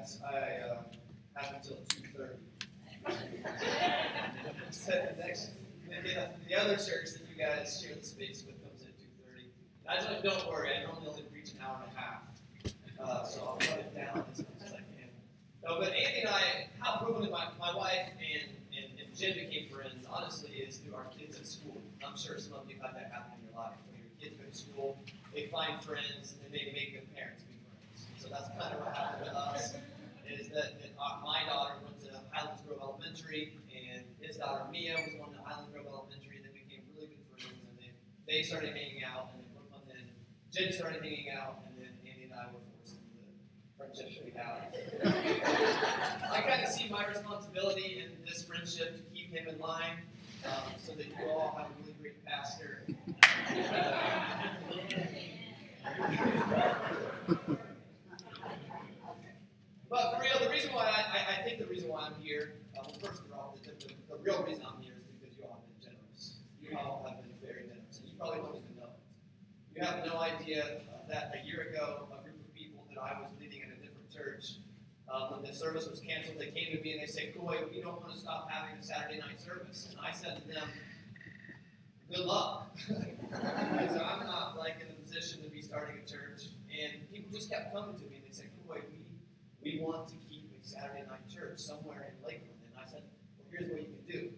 that I uh, have until 2.30. next, the other church that you guys share the space with comes at 2.30. I just don't worry, I normally only preach an hour and a half. Uh, so I'll cut it down as much as I can. No, but Andy and I, how proven my, my wife and, and, and Jen became friends, honestly, is through our kids at school. I'm sure some of you have had that happen in your life. When your kids go to school, they find friends, and they make their parents be friends. So that's kind of what happened to us, is that, that my daughter went to Highlands Grove Elementary, and his daughter Mia was going to Highlands Grove Elementary, and they became really good friends, and they, they started hanging out, and then, and then Jen started hanging out, and then Andy and I were forced into the friendship that we have. I kind of see my responsibility in this friendship to keep him in line, um, so that you all have a really great pastor. but for real, the reason why I, I, think the reason why I'm here, uh, well, first of all, the, the, the real reason I'm here is because you all have been generous. You all have been very generous, and you probably don't even know it. You have no idea uh, that a year ago, a group of people that I was leading at a different church, um, when the service was canceled, they came to me and they said, Coy, we don't want to stop having a Saturday night service. And I said to them, good luck. because I'm not like in a position to be starting a church. And people just kept coming to me and they said, Coy, we, we want to keep a Saturday night church somewhere in Lakeland. And I said, well, here's what you can do.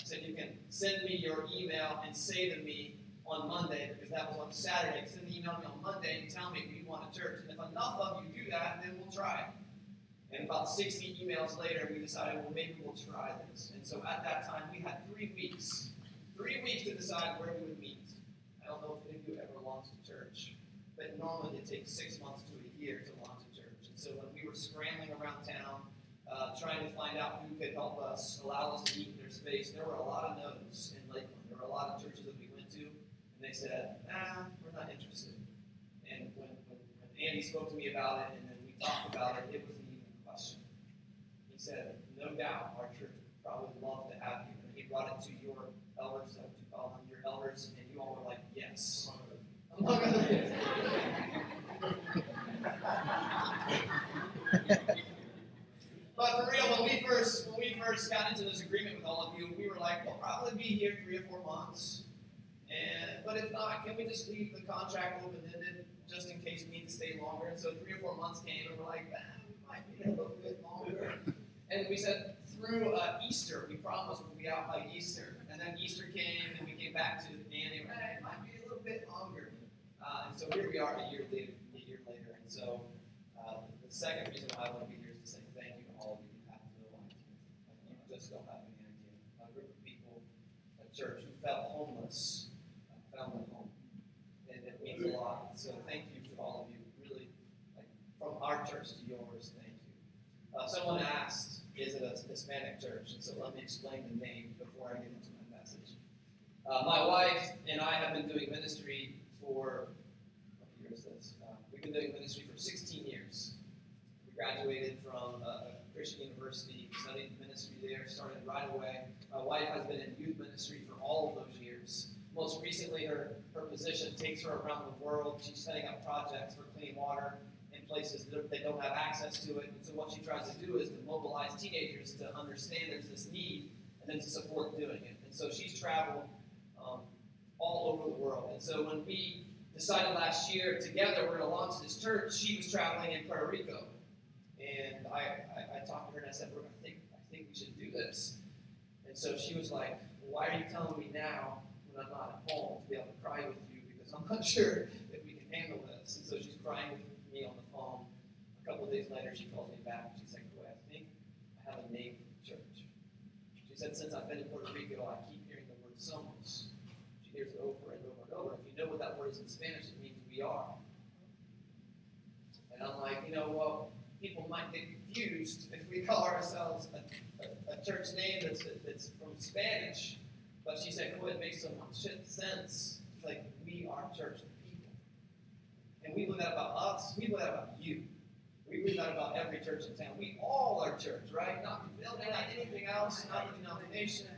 I said, you can send me your email and say to me on Monday, because that was on Saturday, send the email me on Monday and tell me we want a church. And if enough of you do that, then we'll try it. And about 60 emails later, we decided, well, maybe we'll try this. And so at that time, we had three weeks, three weeks to decide where we would meet. I don't know if any of you ever launched a church, but normally it takes six months to a year to launch a church. And so when were scrambling around town, uh, trying to find out who could help us, allow us to meet in their space, there were a lot of no's in Lakeland. There were a lot of churches that we went to, and they said, nah, we're not interested. And when, when, when Andy spoke to me about it, and then we talked about it, it was the question. He said, No doubt our church would probably love to have you. And he brought it to your elders, that you call them, your elders, and you all were like, Yes. Among other things. But for real, when we first when we first got into this agreement with all of you, we were like, we'll probably be here three or four months. And but if not, can we just leave the contract open ended just in case we need to stay longer? And so three or four months came and we're like, ah, might be a little bit longer. And we said through uh, Easter, we promised we'll be out by Easter. And then Easter came, and we came back to Andy. Hey, it might be a little bit longer. Uh, and so here we are a year later. A year later. And so uh, the second reason why I want to be here is to say thank you to all of you. You have no idea. You just don't have any idea. A group of people at church who felt homeless uh, found a home. And it means a lot. So thank you to all of you. Really, like from our church to yours. Thank you. Uh, someone asked, is it a Hispanic church? And so let me explain the name before I get into my message. Uh, my wife and I have been doing ministry for, what year is this? Uh, we've been doing ministry for 16 years. We graduated from a Christian university, studied ministry there, started right away. My wife has been in youth ministry for all of those years. Most recently, her, her position takes her around the world. She's setting up projects for clean water in places that they don't have access to it. And so what she tries to do is to mobilize teenagers to understand there's this need and then to support doing it. And so she's traveled um, all over the world. And so when we decided last year together we're going to launch this church, she was traveling in Puerto Rico. And I, I, I talked to her and I said, I think, I think we should do this. And so she was like, why are you telling me now when I'm not at home to be able to cry with you because I'm not sure that we can handle this. And so she's crying with me on the phone. A couple of days later, she calls me back and she's like, Boy, I think I have a name for church. She said, Since I've been in Puerto Rico, I keep hearing the word somos. She hears it over and over and over. If you know what that word is in Spanish, it means we are. And I'm like, you know, well, people might get confused if we call ourselves a, a, church name that's, that's from Spanish. But she said, Boy, it makes so much sense. She's like, we are church people, and we believe that about us. We believe that about you. We believe that about every church in town. We all are church, right? Not the building, not anything else, not the denomination,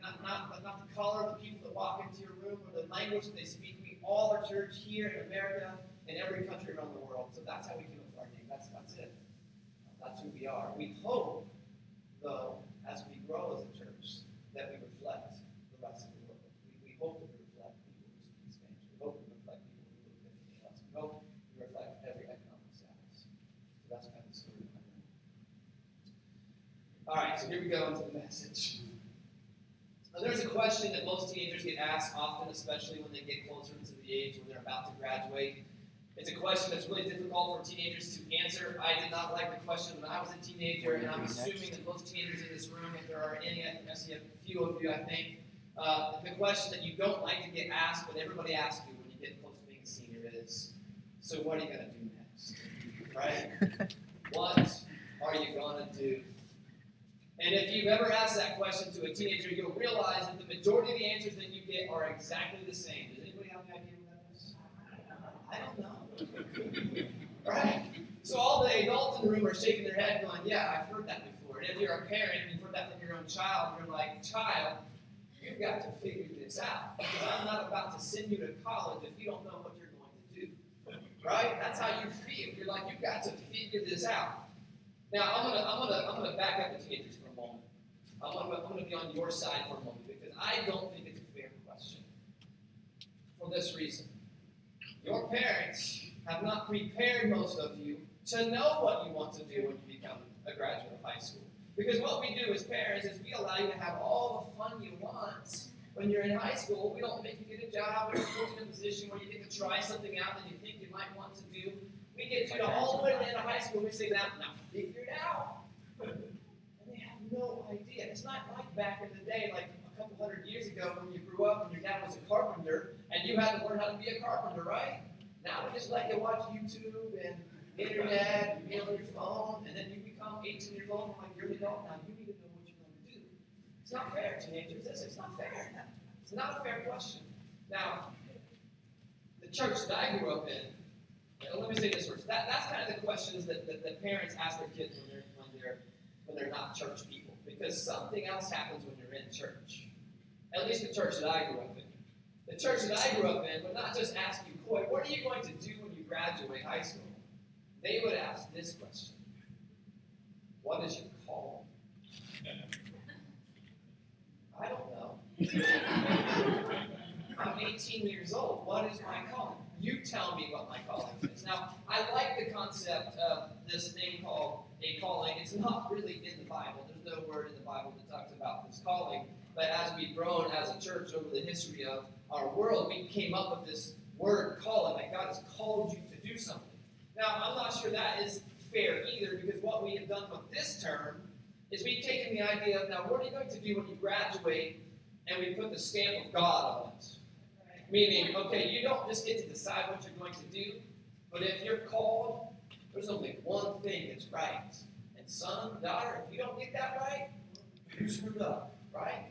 not, not, not the color of the people that walk into your room or the language that they speak. We all are church here in America and every country around the world. So that's how we came up with our name. That's, that's it. That's who we are. We hope, though, as we grow as a church, that we reflect the rest of the world. We, we hope that we reflect people who speak Spanish. We hope we reflect people who look differently us. We hope we reflect every economic status. So that's kind of the story behind that. All right, so here we go into the message. Now, there's a question that most teenagers get asked often, especially when they get closer to the age when they're about to graduate. It's a question that's really difficult for teenagers to answer. I did not like the question when I was a teenager, and I'm assuming that most teenagers in this room, if there are any, I see a few of you, I think, uh, the question that you don't like to get asked, but everybody asks you when you get close to being a senior is, so what are you going to do next? Right? what are you going to do? And if you've ever asked that question to a teenager, you'll realize that the majority of the answers that you get are exactly the same. Does anybody have any idea what that is? I don't know. right? So all the adults in the room are shaking their head, going, Yeah, I've heard that before. And if you're a parent and you've heard that from your own child, you're like, Child, you've got to figure this out. Because I'm not about to send you to college if you don't know what you're going to do. Right? That's how you feel. You're like, You've got to figure this out. Now, I'm gonna, I'm gonna, I'm gonna back up the teenagers for a moment. I'm gonna, I'm gonna be on your side for a moment because I don't think it's a fair question. For this reason, your parents have not prepared most of you to know what you want to do when you become a graduate of high school. Because what we do as parents is we allow you to have all the fun you want when you're in high school. We don't make you get a job or put you in a position where you get to try something out that you think you might want to do. We get you to all the way to the end of high school and we say, now, now figure it out. And they have no idea. It's not like back in the day, like couple hundred years ago when you grew up and your dad was a carpenter and you had to learn how to be a carpenter, right? Now we just let you watch YouTube and internet and be on your phone, and then you become 18 years old and like you're an adult now. You need to know what you're going to do. It's not fair, teenagers. It's not fair. It's not a fair question. Now, the church that I grew up in, let me say this first. That, that's kind of the questions that, that, that parents ask their kids when they're when they're when they're not church people, because something else happens when you're in church. At least the church that I grew up in. The church that I grew up in would not just ask you, Coy, what are you going to do when you graduate high school? They would ask this question What is your call? I don't know. I'm 18 years old. What is my calling? You tell me what my calling is. Now, I like the concept of this thing called a calling. It's not really in the Bible. There's no word in the Bible that talks about this calling. But as we've grown as a church over the history of our world, we came up with this word calling, like God has called you to do something. Now, I'm not sure that is fair either, because what we have done with this term is we've taken the idea of now, what are you going to do when you graduate, and we put the stamp of God on it. Meaning, okay, you don't just get to decide what you're going to do, but if you're called, there's only one thing that's right. And son, daughter, if you don't get that right, you screwed up, right?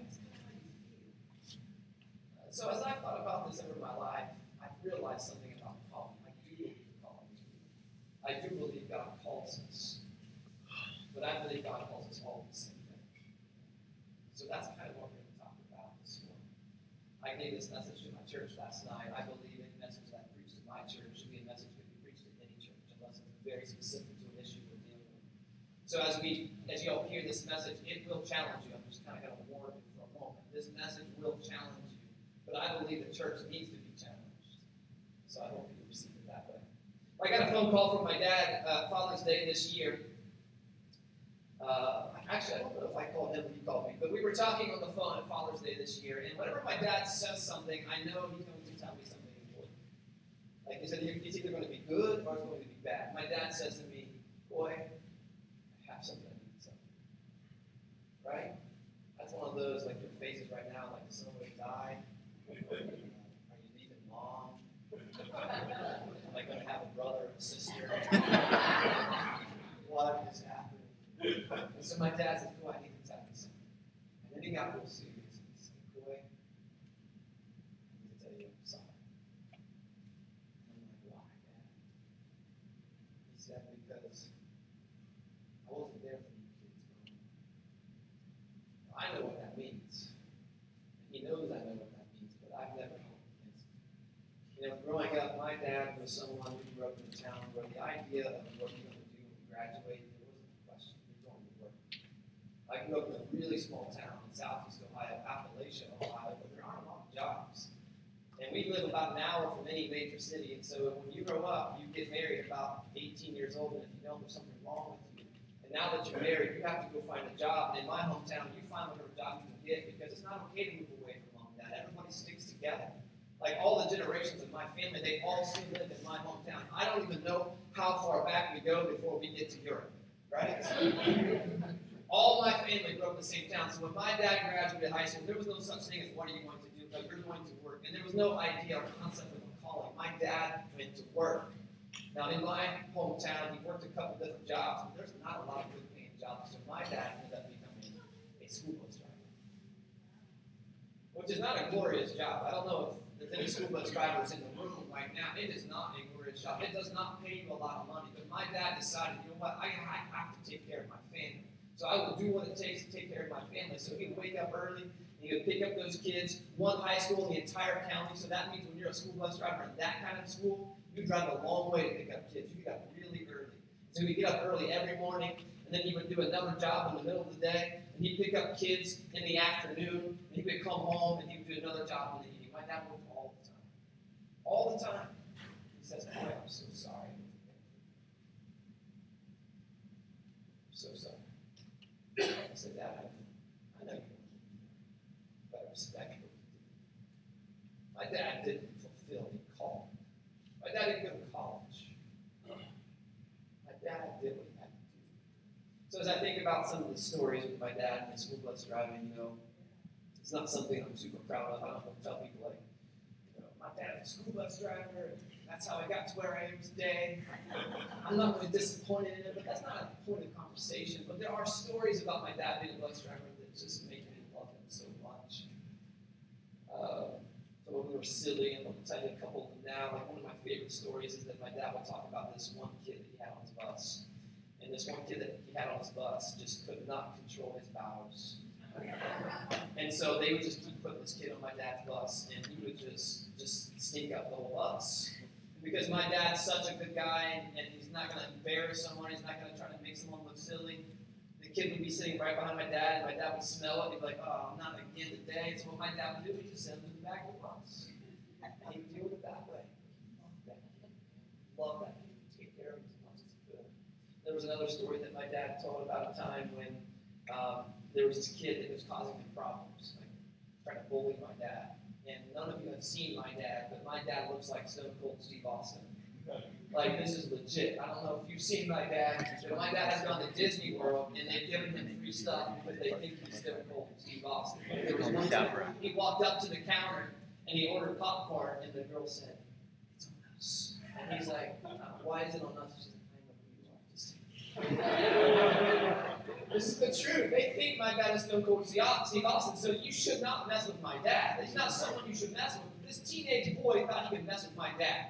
So as I've thought about this over my life, I've realized something about calling. I do believe calling. I do believe God calls us. But I believe God calls us all the same thing. So that's kind of what we're going to talk about this morning. I gave this message to my church last night. I believe any message that I preach to my church should be a message that can be preached to any church, unless it's very specific to an issue we're dealing with. So as we as you all hear this message, it will challenge you. I'm just kind of going to warn you for a moment. This message will challenge. But I believe the church needs to be challenged. So I hope you receive it that way. I got a phone call from my dad uh, Father's Day this year. Uh, actually, I don't know if I called him when he called me, but we were talking on the phone at Father's Day this year, and whenever my dad says something, I know he's going to tell me something important. Like he said, it's either going to be good or it's going to be bad. My dad says to me, Boy, I have something I need you. Right? That's one of those, like your faces right now, like someone died. Are you leaving mom? Am I going to have a brother or a sister? what is happening? And so my dad said, Boy, I need to tell you something. And then he got real serious. He said, Boy, I need to tell you I'm sorry. And I'm like, why, Dad? He said, because I wasn't there for you kids. I know what that means. And he knows I know what that means, but I've never against it. You know, growing up, my dad was someone town where the idea of what you're going to do when you graduate, there wasn't a question. You're going to work. I grew up in a really small town in southeast Ohio, Appalachia, Ohio, but there aren't a lot of jobs. And we live about an hour from any major city, and so when you grow up, you get married about 18 years old, and if you don't, there's something wrong with you. And now that you're married, you have to go find a job. And in my hometown, you find whatever job you can get because it's not okay to move away from mom and. Everybody sticks together. Like all the generations of my family, they all still live in my hometown. I don't even know how far back we go before we get to Europe, right? all my family grew up in the same town. So when my dad graduated high school, there was no such thing as what are you going to do? Like you're going to work. And there was no idea or concept of a calling. My dad went to work. Now in my hometown, he worked a couple different jobs, but there's not a lot of good paying jobs. So my dad ended up becoming a school bus driver. Which is not a glorious job. I don't know if any school bus drivers in the room right now. It is not a glorious job. It does not pay you a lot of money. But my dad decided, you know what, I, I have to take care of my family. So I will do what it takes to take care of my family. So he would wake up early, and he would pick up those kids, one high school in the entire county. So that means when you're a school bus driver in that kind of school, you drive a long way to pick up kids. You get up really early. So he would get up early every morning, and then he would do another job in the middle of the day, and he'd pick up kids in the afternoon, and he would come home and he would do another job in the evening. My dad time. All the time. He says, Boy, I'm so sorry. I'm so sorry. I said, Dad, I, know you but I respect you. My dad didn't fulfill a call. My dad didn't go to college. My dad did what he had to do. So as I think about some of the stories with my dad and his school bus driving, you know, it's not something I'm super proud of. I don't tell people like, my dad was a school bus driver, and that's how I got to where I am today. I'm not really disappointed in it, but that's not a point of conversation. But there are stories about my dad being a bus driver that just make me love him so much. Uh, some of them are silly, and I'll tell you a couple of them now. Like one of my favorite stories is that my dad would talk about this one kid that he had on his bus. And this one kid that he had on his bus just could not control his bowels. And so they would just keep putting this kid on my dad's bus, and he would just just sneak up the whole bus. Because my dad's such a good guy, and, and he's not going to embarrass someone, he's not going to try to make someone look silly. The kid would be sitting right behind my dad, and my dad would smell it. He'd be like, "Oh, I'm not again today." So what my dad would do, he'd just send him to the back of the bus. And he would deal with it that way. Love that kid. Love that kid. Take care of him as much as he could. There was another story that my dad told about a time when um, there was this kid that was causing him problems, like trying to bully my dad. And none of you have seen my dad, but my dad looks like Stone Cold Steve Austin. Like this is legit. I don't know if you've seen my dad, but my dad has gone to Disney World and they've given him free stuff because they think he's Stone Cold Steve Austin. Was one time he walked up to the counter and he ordered popcorn, and the girl said, "It's on us." And he's like, "Why is it on us?" She's like, "I know who you are." Just this is the truth. They think my dad is Cold Steve Austin, so you should not mess with my dad. He's not someone you should mess with. This teenage boy thought he could mess with my dad.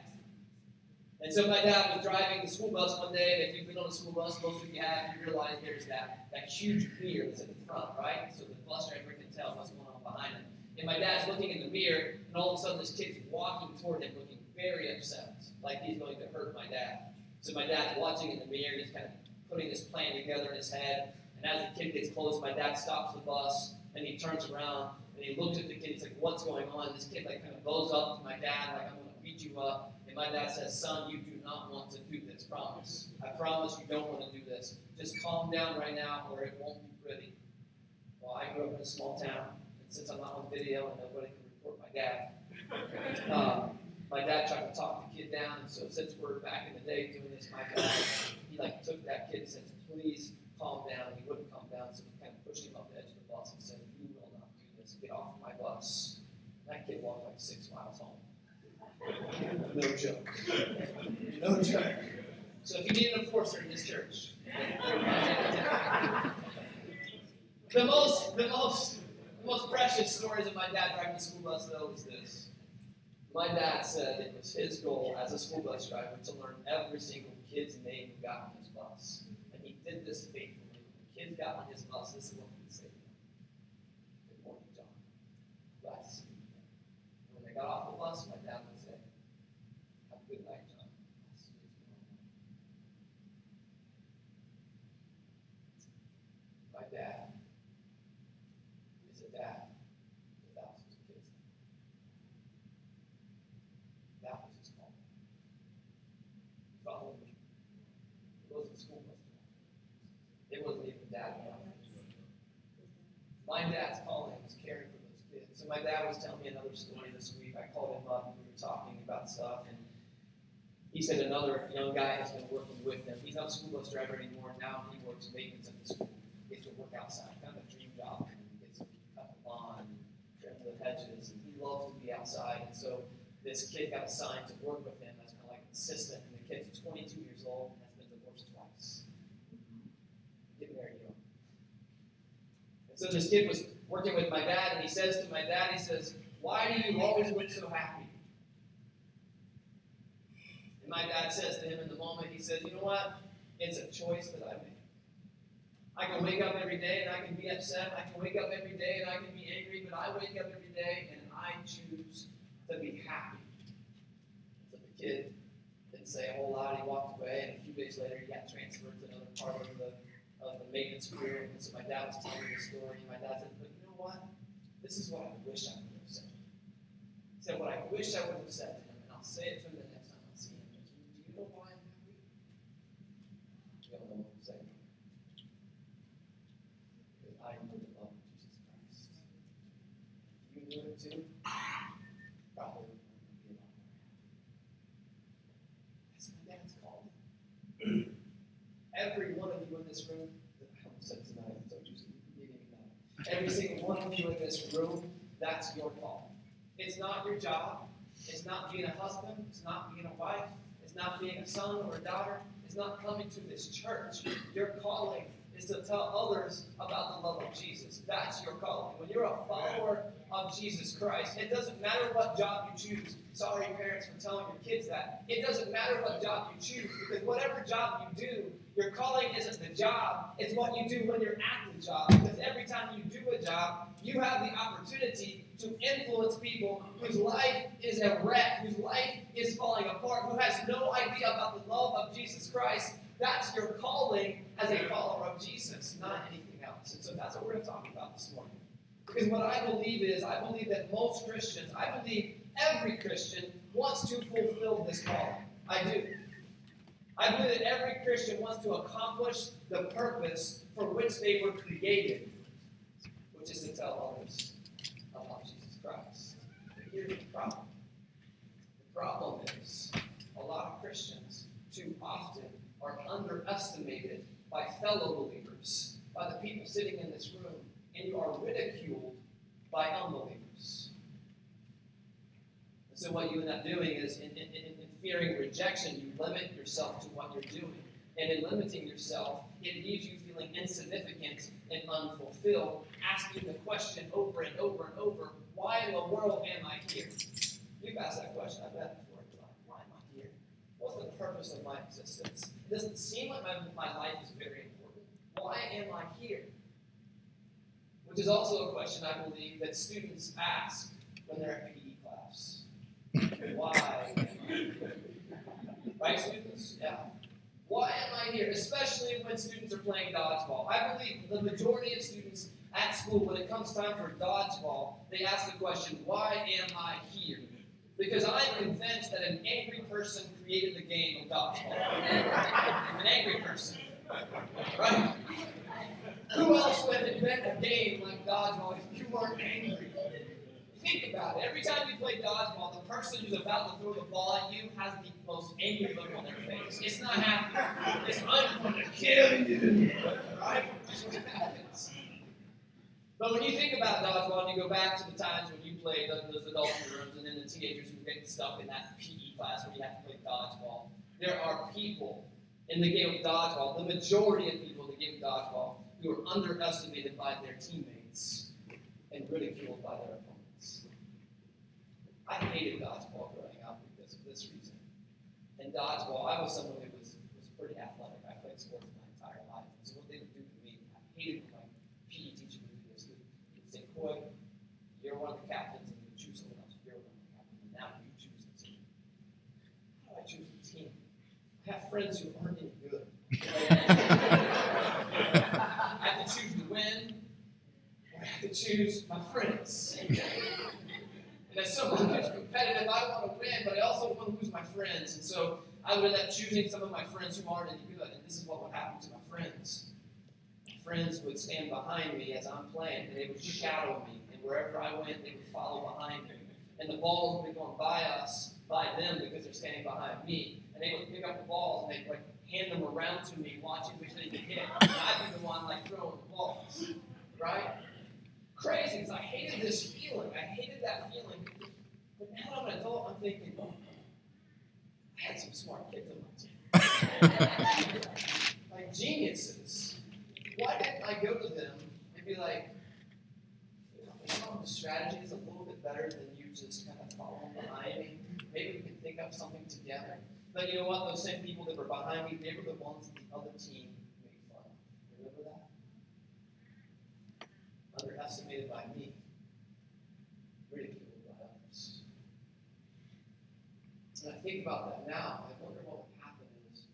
And so my dad was driving the school bus one day, and if you've been on a school bus, most of you have, you realize there's that, that huge mirror that's at the front, right? So the bus driver can tell what's going on behind him. And my dad's looking in the mirror, and all of a sudden this kid's walking toward him looking very upset, like he's going to hurt my dad. So my dad's watching in the mirror, and he's kind of putting this plan together in his head. And as the kid gets close, my dad stops the bus, and he turns around, and he looks at the kid, he's like, what's going on? This kid like kind of goes up to my dad, like, I'm going to beat you up. And my dad says, Son, you do not want to do this. Promise. I promise you don't want to do this. Just calm down right now or it won't be pretty. Well, I grew up in a small town. And since I'm not on video and nobody can report my dad, um, my dad tried to talk the kid down. And so since we're back in the day doing this, my dad, he like took that kid and said, Please calm down. And he wouldn't calm down. So he kind of pushed him off the edge of the bus and said, You will not do this. Get off my bus. And that kid walked like six miles home. No joke. No joke. So if you need an enforcer in this church, the most, the most, the most precious stories of my dad driving the school bus though is this. My dad said it was his goal as a school bus driver to learn every single kid's name got on his bus, and he did this faithfully. When kids got on his bus, this is what he would say. Good morning, John. See you. When they got off the bus, my dad would say, Have a good night, John. I'll see you tomorrow. My dad that was his call. Follow me. It wasn't school bus It wasn't even dad. My dad's calling was caring for those kids. So my dad was telling me another story this week. I called him up and we were talking about stuff and he said another young guy has been working with him. He's not a school bus driver anymore. Now he works maintenance at the school. He gets to work outside. Kind of a dream job. He gets to cut the lawn, trim the hedges. And he loves to be outside. And so this kid got assigned to work with him as kind of like an assistant. And the kid's 22 years old and has been divorced twice. Get married young. And so this kid was working with my dad, and he says to my dad, he says, Why do you always look so happy? And my dad says to him in the moment, he says, You know what? It's a choice that I make. I can wake up every day and I can be upset. I can wake up every day and I can be angry, but I wake up every day and I choose to be happy. So the kid didn't say a whole lot. He walked away, and a few days later, he got transferred to another part of the, of the maintenance crew. And so my dad was telling me the story, and my dad said, But you know what? This is what I wish I would have said. He said, What I wish I would have said to him, and I'll say it to him to, probably be a lot more That's my dad's called. Every one of you in this room, I almost said tonight, so just meeting now. Every single one of you in this room, that's your call. It's not your job. It's not being a husband. It's not being a wife. It's not being a son or a daughter. It's not coming to this church. Your calling is to tell others about the love of Jesus. That's your calling. When you're a follower of Jesus Christ, it doesn't matter what job you choose. Sorry, parents, for telling your kids that. It doesn't matter what job you choose because whatever job you do, your calling isn't the job, it's what you do when you're at the job. Because every time you do a job, you have the opportunity to influence people whose life is a wreck, whose life is falling apart, who has no idea about the love of Jesus Christ. That's your calling as a follower of Jesus, not anything else. And so that's what we're going to talk about this morning. Because what I believe is, I believe that most Christians, I believe every Christian wants to fulfill this calling. I do. I believe that every Christian wants to accomplish the purpose for which they were created, which is to tell others about Jesus Christ. Here's the problem the problem is a lot of Christians too often are underestimated by fellow believers, by the people sitting in this room, and you are ridiculed by unbelievers. And so, what you end up doing is, in, in, in, in fearing rejection, you limit yourself to what you're doing. And in limiting yourself, it leaves you feeling insignificant and unfulfilled, asking the question over and over and over why in the world am I here? You've asked that question, I bet, before. Why am I here? What's the purpose of my existence? Doesn't seem like my, my life is very important. Why am I here? Which is also a question I believe that students ask when they're at PE class. Why am I here? Right, students? Yeah. Why am I here? Especially when students are playing dodgeball. I believe the majority of students at school, when it comes time for dodgeball, they ask the question, Why am I here? Because I'm convinced that an angry person created the game of dodgeball. an angry person. Right? Who else would invent a game like dodgeball if you weren't angry? Think about it. Every time you play dodgeball, the person who's about to throw the ball at you has the most angry look on their face. It's not happy. It's I'm going to kill you. Right? That's what happens. But when you think about dodgeball and you go back to the times when you played those adult rooms and then the teenagers who get stuck in that PE class where you have to play dodgeball, there are people in the game of dodgeball, the majority of people in the game of dodgeball, who are underestimated by their teammates and ridiculed by their opponents. I hated dodgeball growing up because of this reason. In dodgeball, I was someone who was, was pretty athletic. I played sports my entire life. So what they would do to me, I hated when my PE teacher would do this. He Coy, you're one of the captains, and you choose someone else. You're one of the captains. And now you choose the team. How do I choose the team? I have friends who aren't any good. I have to choose to win, or I have to choose my friends. And as someone who's competitive, I want to win, but I also want to lose my friends. And so I would end up choosing some of my friends who aren't any good. And this is what would happen to my friends. Friends would stand behind me as I'm playing, and they would shadow me. And wherever I went, they would follow behind me. And the balls would be going by us, by them, because they're standing behind me. And they would pick up the balls and they'd like hand them around to me, watching which they could hit. And I'd be the one like throwing the balls. Right? Crazy, because I hated this feeling. I hated that feeling. But now I'm an adult, I'm thinking, oh, I had some smart kids on my team. like geniuses. Why didn't I go to them and be like, you know, the strategy is a little bit better than you just kind of following behind me? Maybe we can think up something together. But you know what? Those same people that were behind me, they were the ones that the other team made fun of. Remember that? Underestimated by me, ridiculed by others. And I think about that now. I wonder what would happen is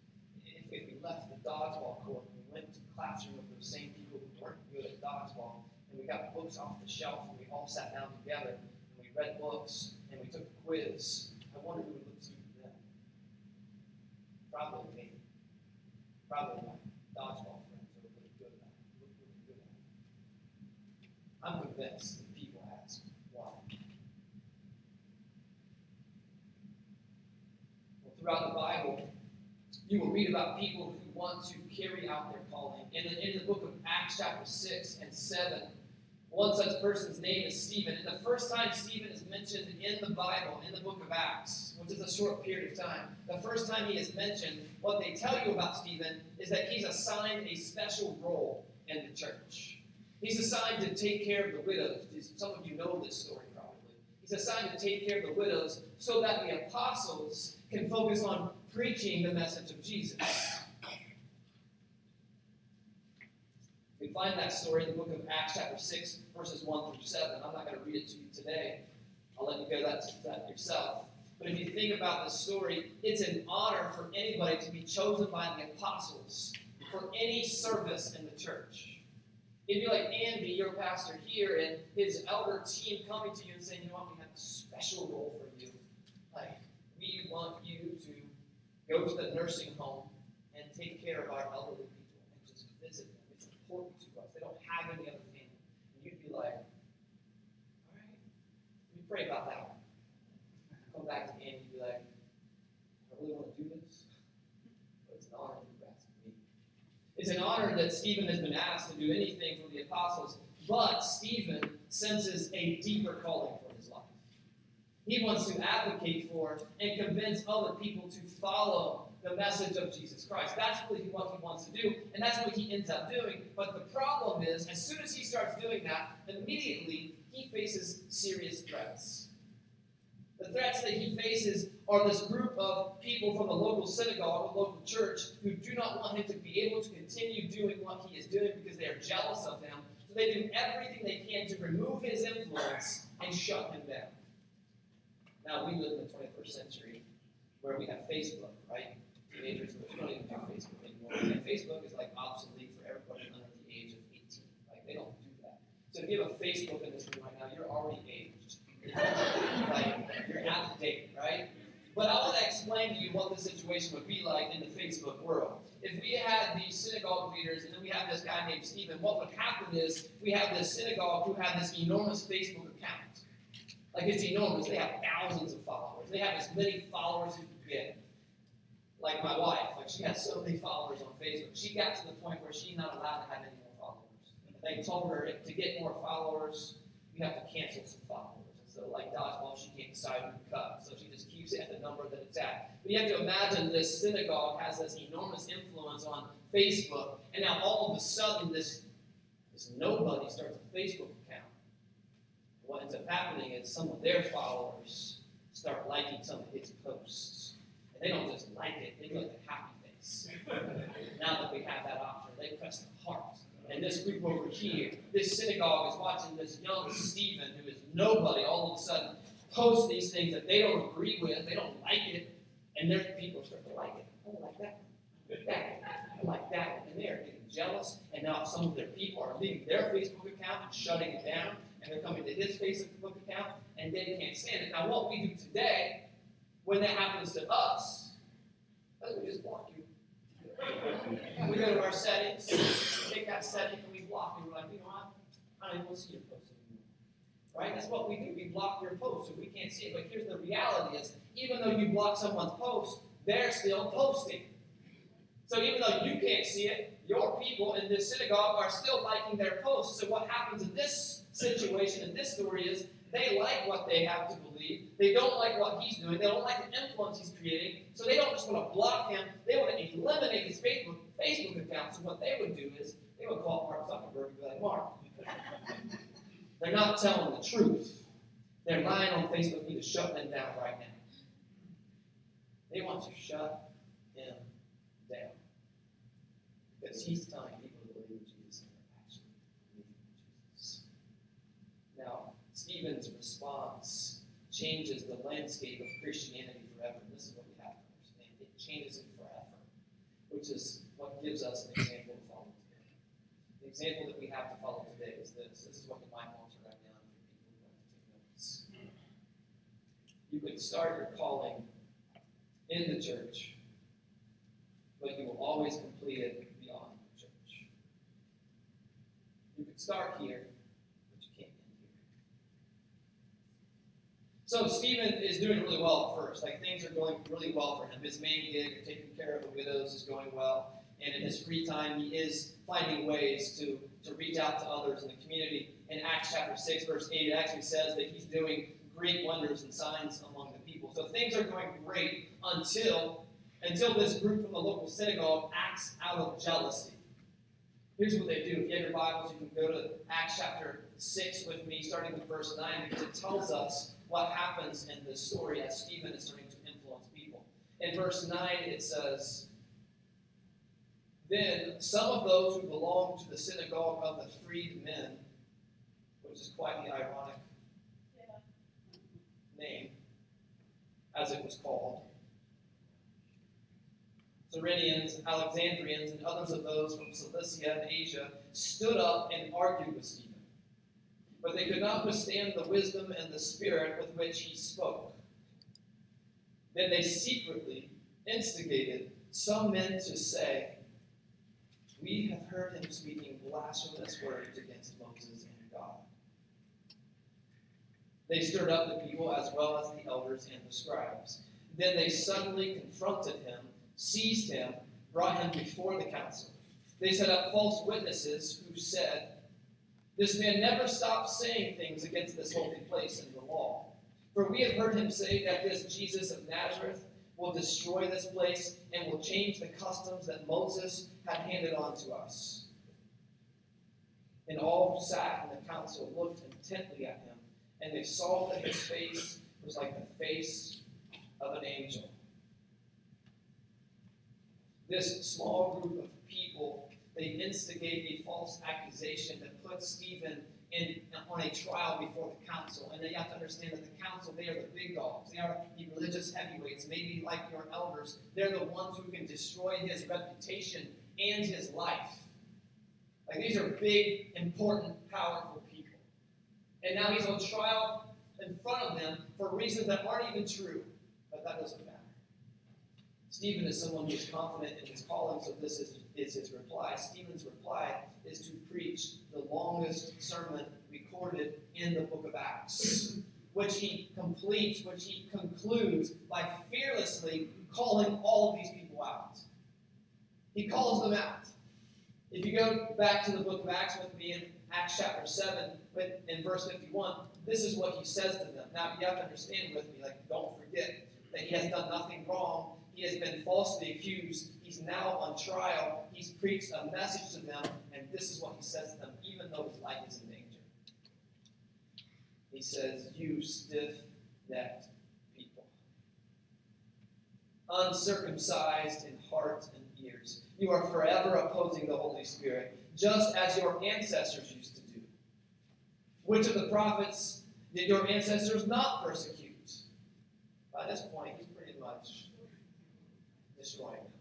if, if we left the dodgeball court classroom with those same people who weren't good at dodgeball, and we got books off the shelf and we all sat down together and we read books and we took a quiz. I wonder who would look stupid then. Probably me. Probably my dodgeball friends are really good at. Look really good at. I'm convinced that people ask why. Well, throughout the Bible, you will read about people who want to carry out their calling. In the, in the book of Acts, chapter 6 and 7, one such person's name is Stephen. And the first time Stephen is mentioned in the Bible, in the book of Acts, which is a short period of time, the first time he is mentioned, what they tell you about Stephen is that he's assigned a special role in the church. He's assigned to take care of the widows. Some of you know this story probably. He's assigned to take care of the widows so that the apostles can focus on preaching the message of Jesus. Find that story in the book of Acts, chapter 6, verses 1 through 7. I'm not going to read it to you today. I'll let you go that, that yourself. But if you think about this story, it's an honor for anybody to be chosen by the apostles for any service in the church. It'd be like Andy, your pastor here, and his elder team coming to you and saying, you know what, we have a special role for you. Like, we want you to go to the nursing home and take care of our elderly people and just visit them. It's important to us. They don't other. And you'd be like, all right, let me pray about that one. Come back to Andy and be like, I really want to do this, but it's an honor you're asking me. It's an honor that Stephen has been asked to do anything for the apostles, but Stephen senses a deeper calling for his life. He wants to advocate for and convince other people to follow the message of Jesus Christ. That's really what he wants to do, and that's what he ends up doing. But the problem is, as soon as he starts doing that, immediately he faces serious threats. The threats that he faces are this group of people from the local synagogue, the local church, who do not want him to be able to continue doing what he is doing because they are jealous of him. So they do everything they can to remove his influence and shut him down. Now, we live in the 21st century where we have Facebook, right? Teenagers don't even do Facebook anymore. And Facebook is like obsolete for everybody under the age of 18. Like, they don't do that. So if you have a Facebook in this room right now, you're already aged. like, you're out of date, right? But I want to explain to you what the situation would be like in the Facebook world. If we had these synagogue leaders and then we have this guy named Stephen, what would happen is we have this synagogue who have this enormous Facebook account. Like it's enormous. They have thousands of followers. They have as many followers as you can get. Like my wife, like she has so many followers on Facebook. She got to the point where she's not allowed to have any more followers. They told her to get more followers, you have to cancel some followers. So, like dodgeball, she can't decide who to cut. So she just keeps it at the number that it's at. But you have to imagine this synagogue has this enormous influence on Facebook, and now all of a sudden, this this nobody starts a Facebook account. What ends up happening is some of their followers start liking some of his posts, and they don't just like it; they like the happy face. now that we have that option, they press the heart. And this group over here, this synagogue is watching this young Stephen, who is nobody, all of a sudden post these things that they don't agree with, they don't like it, and their people start to like it. Oh, I don't like that. I like that. And they're getting jealous, and now some of their people are leaving their Facebook account and shutting it down, and they're coming to his Facebook account, and they can't stand it. Now, what we do today when that happens to us, we just block you. we go to our settings, take that setting, and we block you. We're like, you know what? I don't even see your post anymore. Right? That's what we do. We block your post so we can't see it. But here's the reality is, even though you block someone's post, they're still posting. So even though you can't see it, your people in this synagogue are still liking their posts. So what happens in this situation, in this story, is they like what they have to believe. They don't like what he's doing. They don't like the influence he's creating. So they don't just want to block him. They want to eliminate his Facebook, Facebook account. So what they would do is they would call Mark Zuckerberg and be like, Mark, they're not telling the truth. They're lying on Facebook. We need to shut them down right now. They want to shut him down. Because he's telling people to believe in Jesus and they're actually believing in Jesus. Now, Stephen's response changes the landscape of Christianity forever. This is what we have to understand. It changes it forever, which is what gives us an example to follow today. The example that we have to follow today is this. This is what you might want to write down for people who want to take notes. You could start your calling in the church, but you will always complete it beyond the church. You could start here, but you can't end here. So Stephen is doing really well at first. Like things are going really well for him. His main gig, of taking care of the widows, is going well. And in his free time, he is finding ways to, to reach out to others in the community. In Acts chapter 6, verse 8, it actually says that he's doing great wonders and signs among the people. So things are going great until until this group from the local synagogue acts out of jealousy. Here's what they do. If you have your Bibles, you can go to Acts chapter 6 with me, starting with verse 9, because it tells us what happens in this story as Stephen is starting to influence people. In verse 9, it says, Then some of those who belonged to the synagogue of the freedmen, which is quite the ironic name, as it was called, Cyrenians, Alexandrians, and others of those from Cilicia and Asia stood up and argued with Stephen. But they could not withstand the wisdom and the spirit with which he spoke. Then they secretly instigated some men to say, We have heard him speaking blasphemous words against Moses and God. They stirred up the people as well as the elders and the scribes. Then they suddenly confronted him seized him, brought him before the council. They set up false witnesses who said, This man never stops saying things against this holy place and the law. For we have heard him say that this Jesus of Nazareth will destroy this place and will change the customs that Moses had handed on to us. And all who sat in the council looked intently at him, and they saw that his face was like the face of an angel this small group of people, they instigate a false accusation that puts Stephen in, on a trial before the council. And you have to understand that the council, they are the big dogs. They are the religious heavyweights, maybe like your elders. They're the ones who can destroy his reputation and his life. Like these are big, important, powerful people. And now he's on trial in front of them for reasons that aren't even true. But that doesn't matter. Stephen is someone who is confident in his calling, so this is, is his reply. Stephen's reply is to preach the longest sermon recorded in the book of Acts, which he completes, which he concludes by fearlessly calling all of these people out. He calls them out. If you go back to the book of Acts with me in Acts chapter 7, but in verse 51, this is what he says to them. Now, you have to understand with me, like, don't forget that he has done nothing wrong he has been falsely accused. He's now on trial. He's preached a message to them, and this is what he says to them, even though his life is in danger. He says, You stiff necked people, uncircumcised in heart and ears, you are forever opposing the Holy Spirit, just as your ancestors used to do. Which of the prophets did your ancestors not persecute? By this point, he's pretty much destroying them.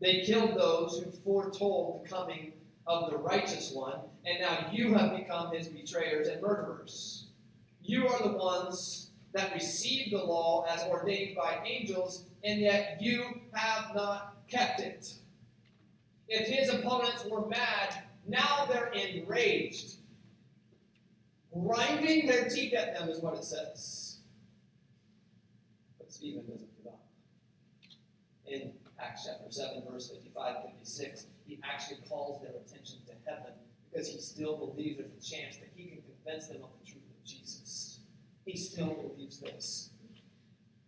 They killed those who foretold the coming of the righteous one, and now you have become his betrayers and murderers. You are the ones that received the law as ordained by angels, and yet you have not kept it. If his opponents were mad, now they're enraged. Grinding their teeth at them is what it says. But Stephen doesn't. In Acts chapter 7, verse 55 56, he actually calls their attention to heaven because he still believes there's a chance that he can convince them of the truth of Jesus. He still believes this.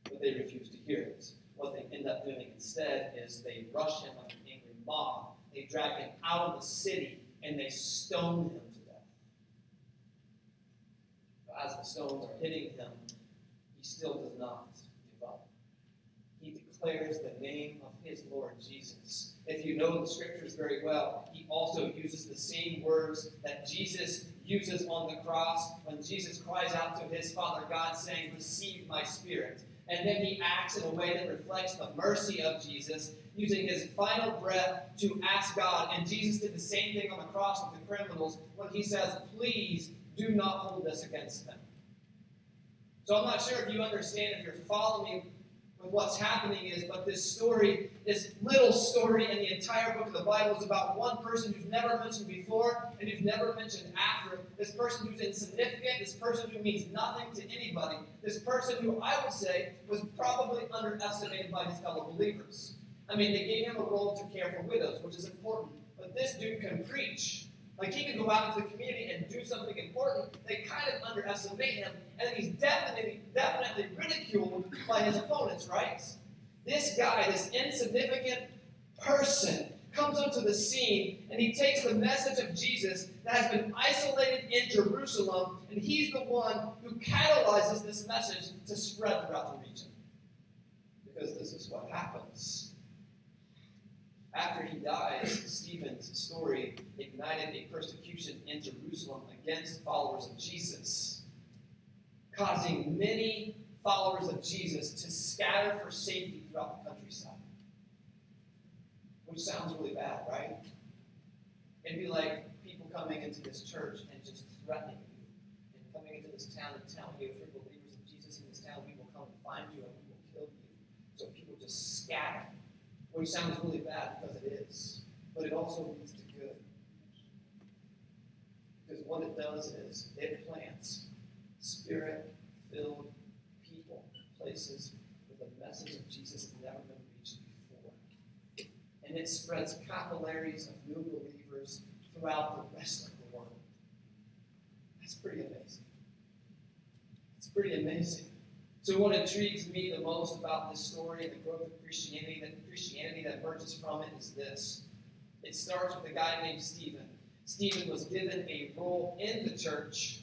But they refuse to hear it. What they end up doing instead is they rush him like an angry mob. They drag him out of the city and they stone him to death. But as the stones are hitting him, he still does not declares the name of his Lord Jesus. If you know the scriptures very well, he also uses the same words that Jesus uses on the cross when Jesus cries out to his Father God, saying, Receive my spirit. And then he acts in a way that reflects the mercy of Jesus, using his final breath to ask God. And Jesus did the same thing on the cross with the criminals when he says, Please do not hold this against them. So I'm not sure if you understand, if you're following with what's happening is, but this story, this little story in the entire book of the Bible is about one person who's never mentioned before and who's never mentioned after. This person who's insignificant, this person who means nothing to anybody, this person who I would say was probably underestimated by his fellow believers. I mean, they gave him a role to care for widows, which is important, but this dude can preach. Like he can go out into the community and do something important. They kind of underestimate him, and then he's definitely, definitely ridiculed by his opponents, right? This guy, this insignificant person, comes onto the scene and he takes the message of Jesus that has been isolated in Jerusalem, and he's the one who catalyzes this message to spread throughout the region. Because this is what happens. After he dies, Stephen's story ignited a persecution in Jerusalem against followers of Jesus, causing many followers of Jesus to scatter for safety throughout the countryside. Which sounds really bad, right? It'd be like people coming into this church and just threatening you, and coming into this town and telling you if you're believers of Jesus in this town, we will come and find you and we will kill you. So people just scatter which sounds really bad because it is, but it also leads to good. Because what it does is it plants spirit filled people, places where the message of Jesus has never been reached before. And it spreads capillaries of new believers throughout the rest of the world. That's pretty amazing. It's pretty amazing. So, what intrigues me the most about this story and the growth of Christianity, that Christianity that emerges from it, is this. It starts with a guy named Stephen. Stephen was given a role in the church,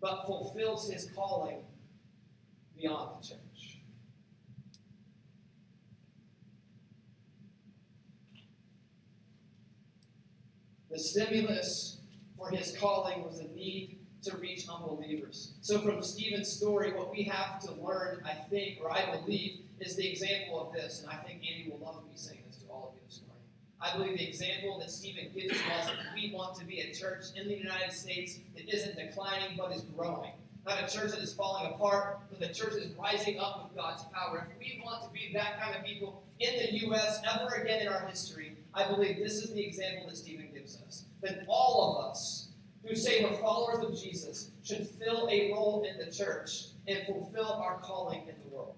but fulfills his calling beyond the church. The stimulus for his calling was a need to reach unbelievers. So, from Stephen's story, what we have to learn, I think, or I believe, is the example of this. And I think Andy will love me saying this to all of you this morning. I believe the example that Stephen gives to us if we want to be a church in the United States that isn't declining but is growing. Not a church that is falling apart, but the church is rising up with God's power. If we want to be that kind of people in the U.S. ever again in our history, I believe this is the example that Stephen gives us. That all of us, who say we're followers of Jesus should fill a role in the church and fulfill our calling in the world.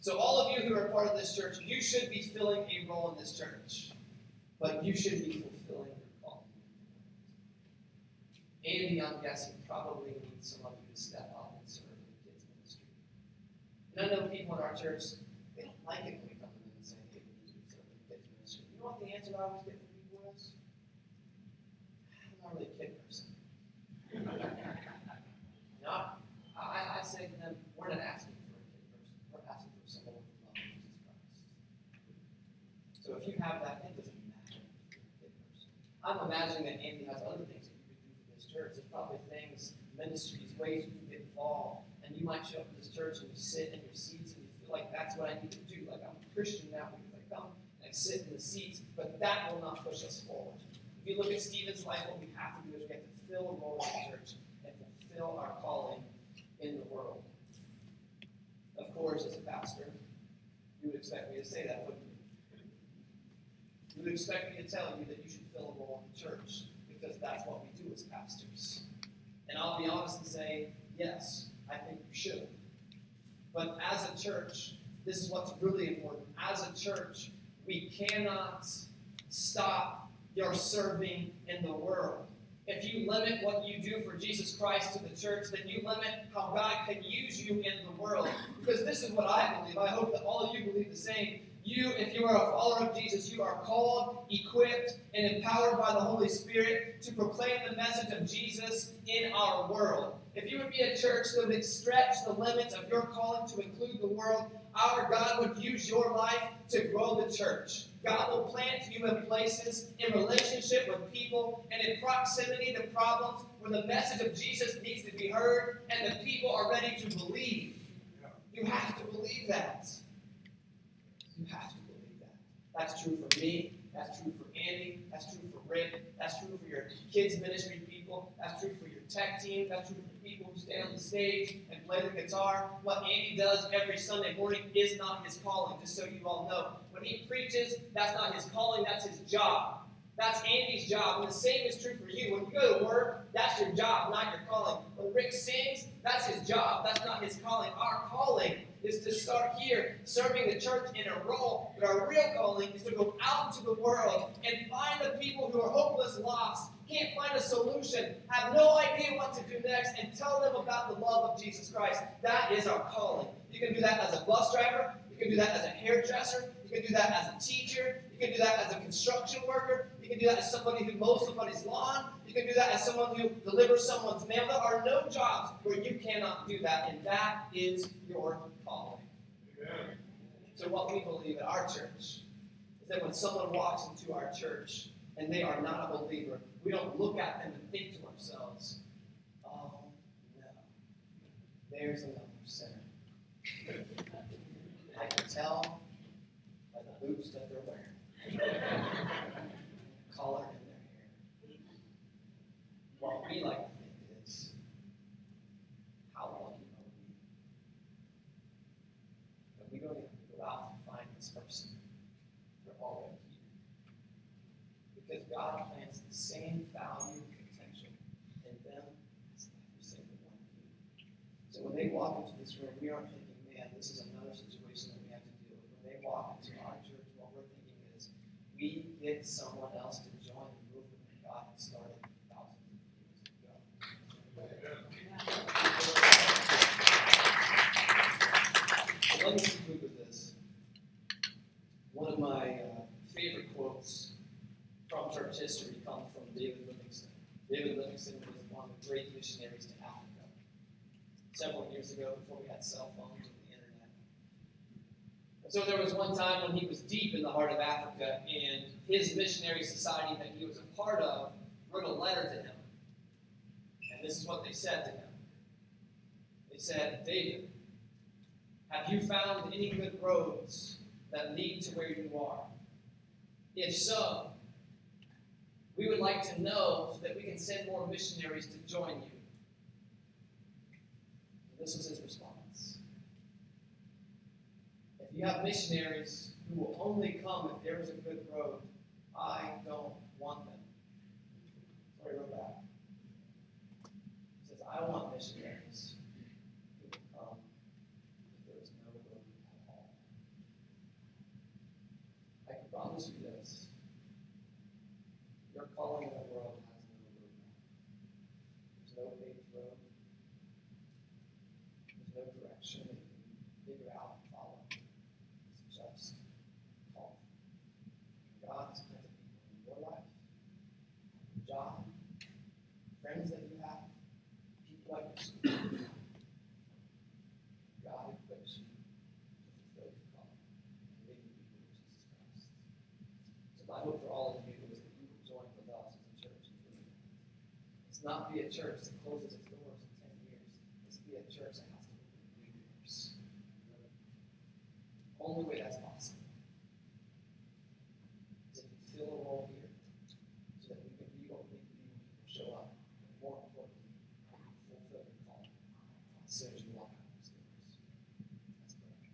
So, all of you who are part of this church, you should be filling a role in this church, but you should be fulfilling your calling. Andy, I'm guessing, probably needs some of you to step up and serve in the kids' ministry. And I know people in our church, they don't like it when we come in and say, hey, we need to serve in the kids' ministry. You know what the answer I always get really a kid person. no, I, I say to them, we're not asking for a kid person. We're asking for someone with love of Jesus Christ. So if you have that, it doesn't matter. I'm imagining that Andy has other things that you could do for this church. There's probably things, ministries, ways you can get involved. And you might show up to this church and you sit in your seats and you feel like that's what I need to do. Like I'm a Christian now because I come and I sit in the seats, but that will not push us forward. If you look at Stephen's life, what we have to do is we have to fill a role in the church and fulfill our calling in the world. Of course, as a pastor, you would expect me to say that, wouldn't you? You would expect me to tell you that you should fill a role in the church because that's what we do as pastors. And I'll be honest and say, yes, I think you should. But as a church, this is what's really important. As a church, we cannot stop your serving in the world. If you limit what you do for Jesus Christ to the church, then you limit how God can use you in the world. Because this is what I believe. I hope that all of you believe the same. You, if you are a follower of Jesus, you are called, equipped, and empowered by the Holy Spirit to proclaim the message of Jesus in our world. If you would be a church that would stretch the limits of your calling to include the world, our God would use your life to grow the church. God will plant you in places, in relationship with people, and in proximity to problems where the message of Jesus needs to be heard and the people are ready to believe. You have to believe that. You have to believe that. That's true for me. That's true for Andy. That's true for Rick. That's true for your kids' ministry people. That's true for your tech team. That's true for people who stand on the stage and play the guitar. What Andy does every Sunday morning is not his calling, just so you all know. When he preaches, that's not his calling, that's his job. That's Andy's job. And the same is true for you. When you go to work, that's your job, not your calling. When Rick sings, that's his job. That's not his calling. Our calling is to start here serving the church in a role, but our real calling is to go out into the world and find the people who are hopeless, lost, can't find a solution, have no idea what to do next, and tell them about the love of Jesus Christ. That is our calling. You can do that as a bus driver, you can do that as a hairdresser, you can do that as a teacher, you can do that as a construction worker, you can do that as somebody who mows somebody's lawn, you can do that as someone who delivers someone's mail. There are no jobs where you cannot do that, and that is your calling. Amen. So, what we believe at our church is that when someone walks into our church and they are not a believer, we don't look at them and think to ourselves, oh no, there's another sinner. I can tell by the boots that they're wearing, collar in their hair. What we like to think is, how lucky are we? That we don't even have to go out and find this person. They're already here. Because God the same value and potential in them as every single one of you. So when they walk into this room, we aren't thinking, man, this is another situation that we have to deal with. When they walk into our church, what we're thinking is, we get someone else to join the movement that God has started thousands of years ago. So let me conclude with this. One of my uh, favorite quotes from church history comes from David Livingstone. David Livingstone was one of the great missionaries to Africa. Several ago, before we had cell phones and the internet. And so there was one time when he was deep in the heart of Africa, and his missionary society that he was a part of wrote a letter to him. And this is what they said to him. They said, David, have you found any good roads that lead to where you are? If so, we would like to know so that we can send more missionaries to join you. This was his response. If you have missionaries who will only come if there is a good road, I don't want them. So he wrote back. He says, I want missionaries who will come if there is no road at all. I can promise you this. Your calling in the world has no roadmap. There's no paved road. Can figure out and follow. It's just call. God has planted people in your life, your job, friends that you have, people like your God equips you to fulfill your calling and make you people of Jesus Christ. So my hope for all of you is that you will join with us as a church. It's not be a church that closes its doors in ten years. It's be a church that has to open new doors. Only way that's possible is if you fill a role here so that we can be what we need to be when people show up. And more importantly, fulfill your calling as soon as you walk out those doors. Let's pray.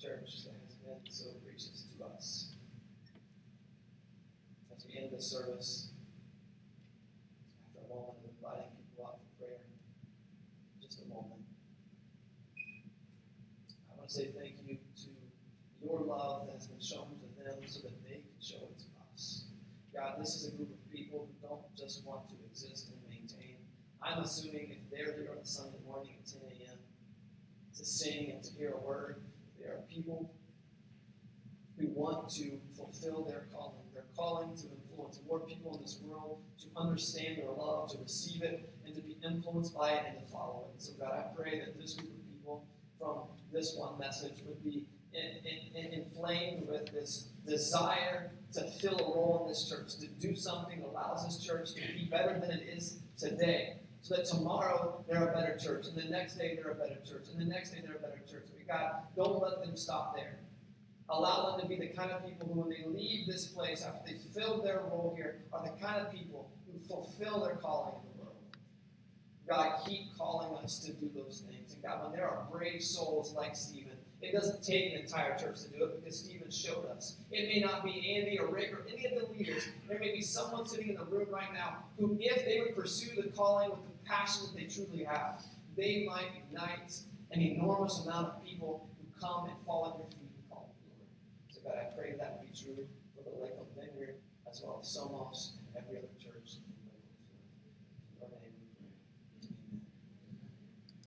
church that has been so gracious to us. As we end this service, after a moment of inviting people up for prayer, just a moment, I want to say thank you to your love that has been shown to them so that they can show it to us. God, this is a group of people who don't just want to exist and maintain. I'm assuming if they're here on Sunday morning at 10 a.m. to sing and to hear a word, there are people who want to fulfill their calling. Their calling to influence more people in this world, to understand their love, to receive it, and to be influenced by it and to follow it. So, God, I pray that this group of people from this one message would be in, in, in inflamed with this desire to fill a role in this church, to do something that allows this church to be better than it is today. So that tomorrow they're a better church, and the next day they're a better church, and the next day they're a better church. We God, don't let them stop there. Allow them to be the kind of people who, when they leave this place after they've filled their role here, are the kind of people who fulfill their calling in the world. God, keep calling us to do those things. And God, when there are brave souls like Stephen, it doesn't take an entire church to do it because Stephen showed us. It may not be Andy or Rick or any of the leaders. There may be someone sitting in the room right now who, if they would pursue the calling with the passion that they truly have, they might ignite an enormous amount of people who come and fall at your feet and call you Lord. So God, I pray that would be true for the Lakeland Vineyard as well as Somos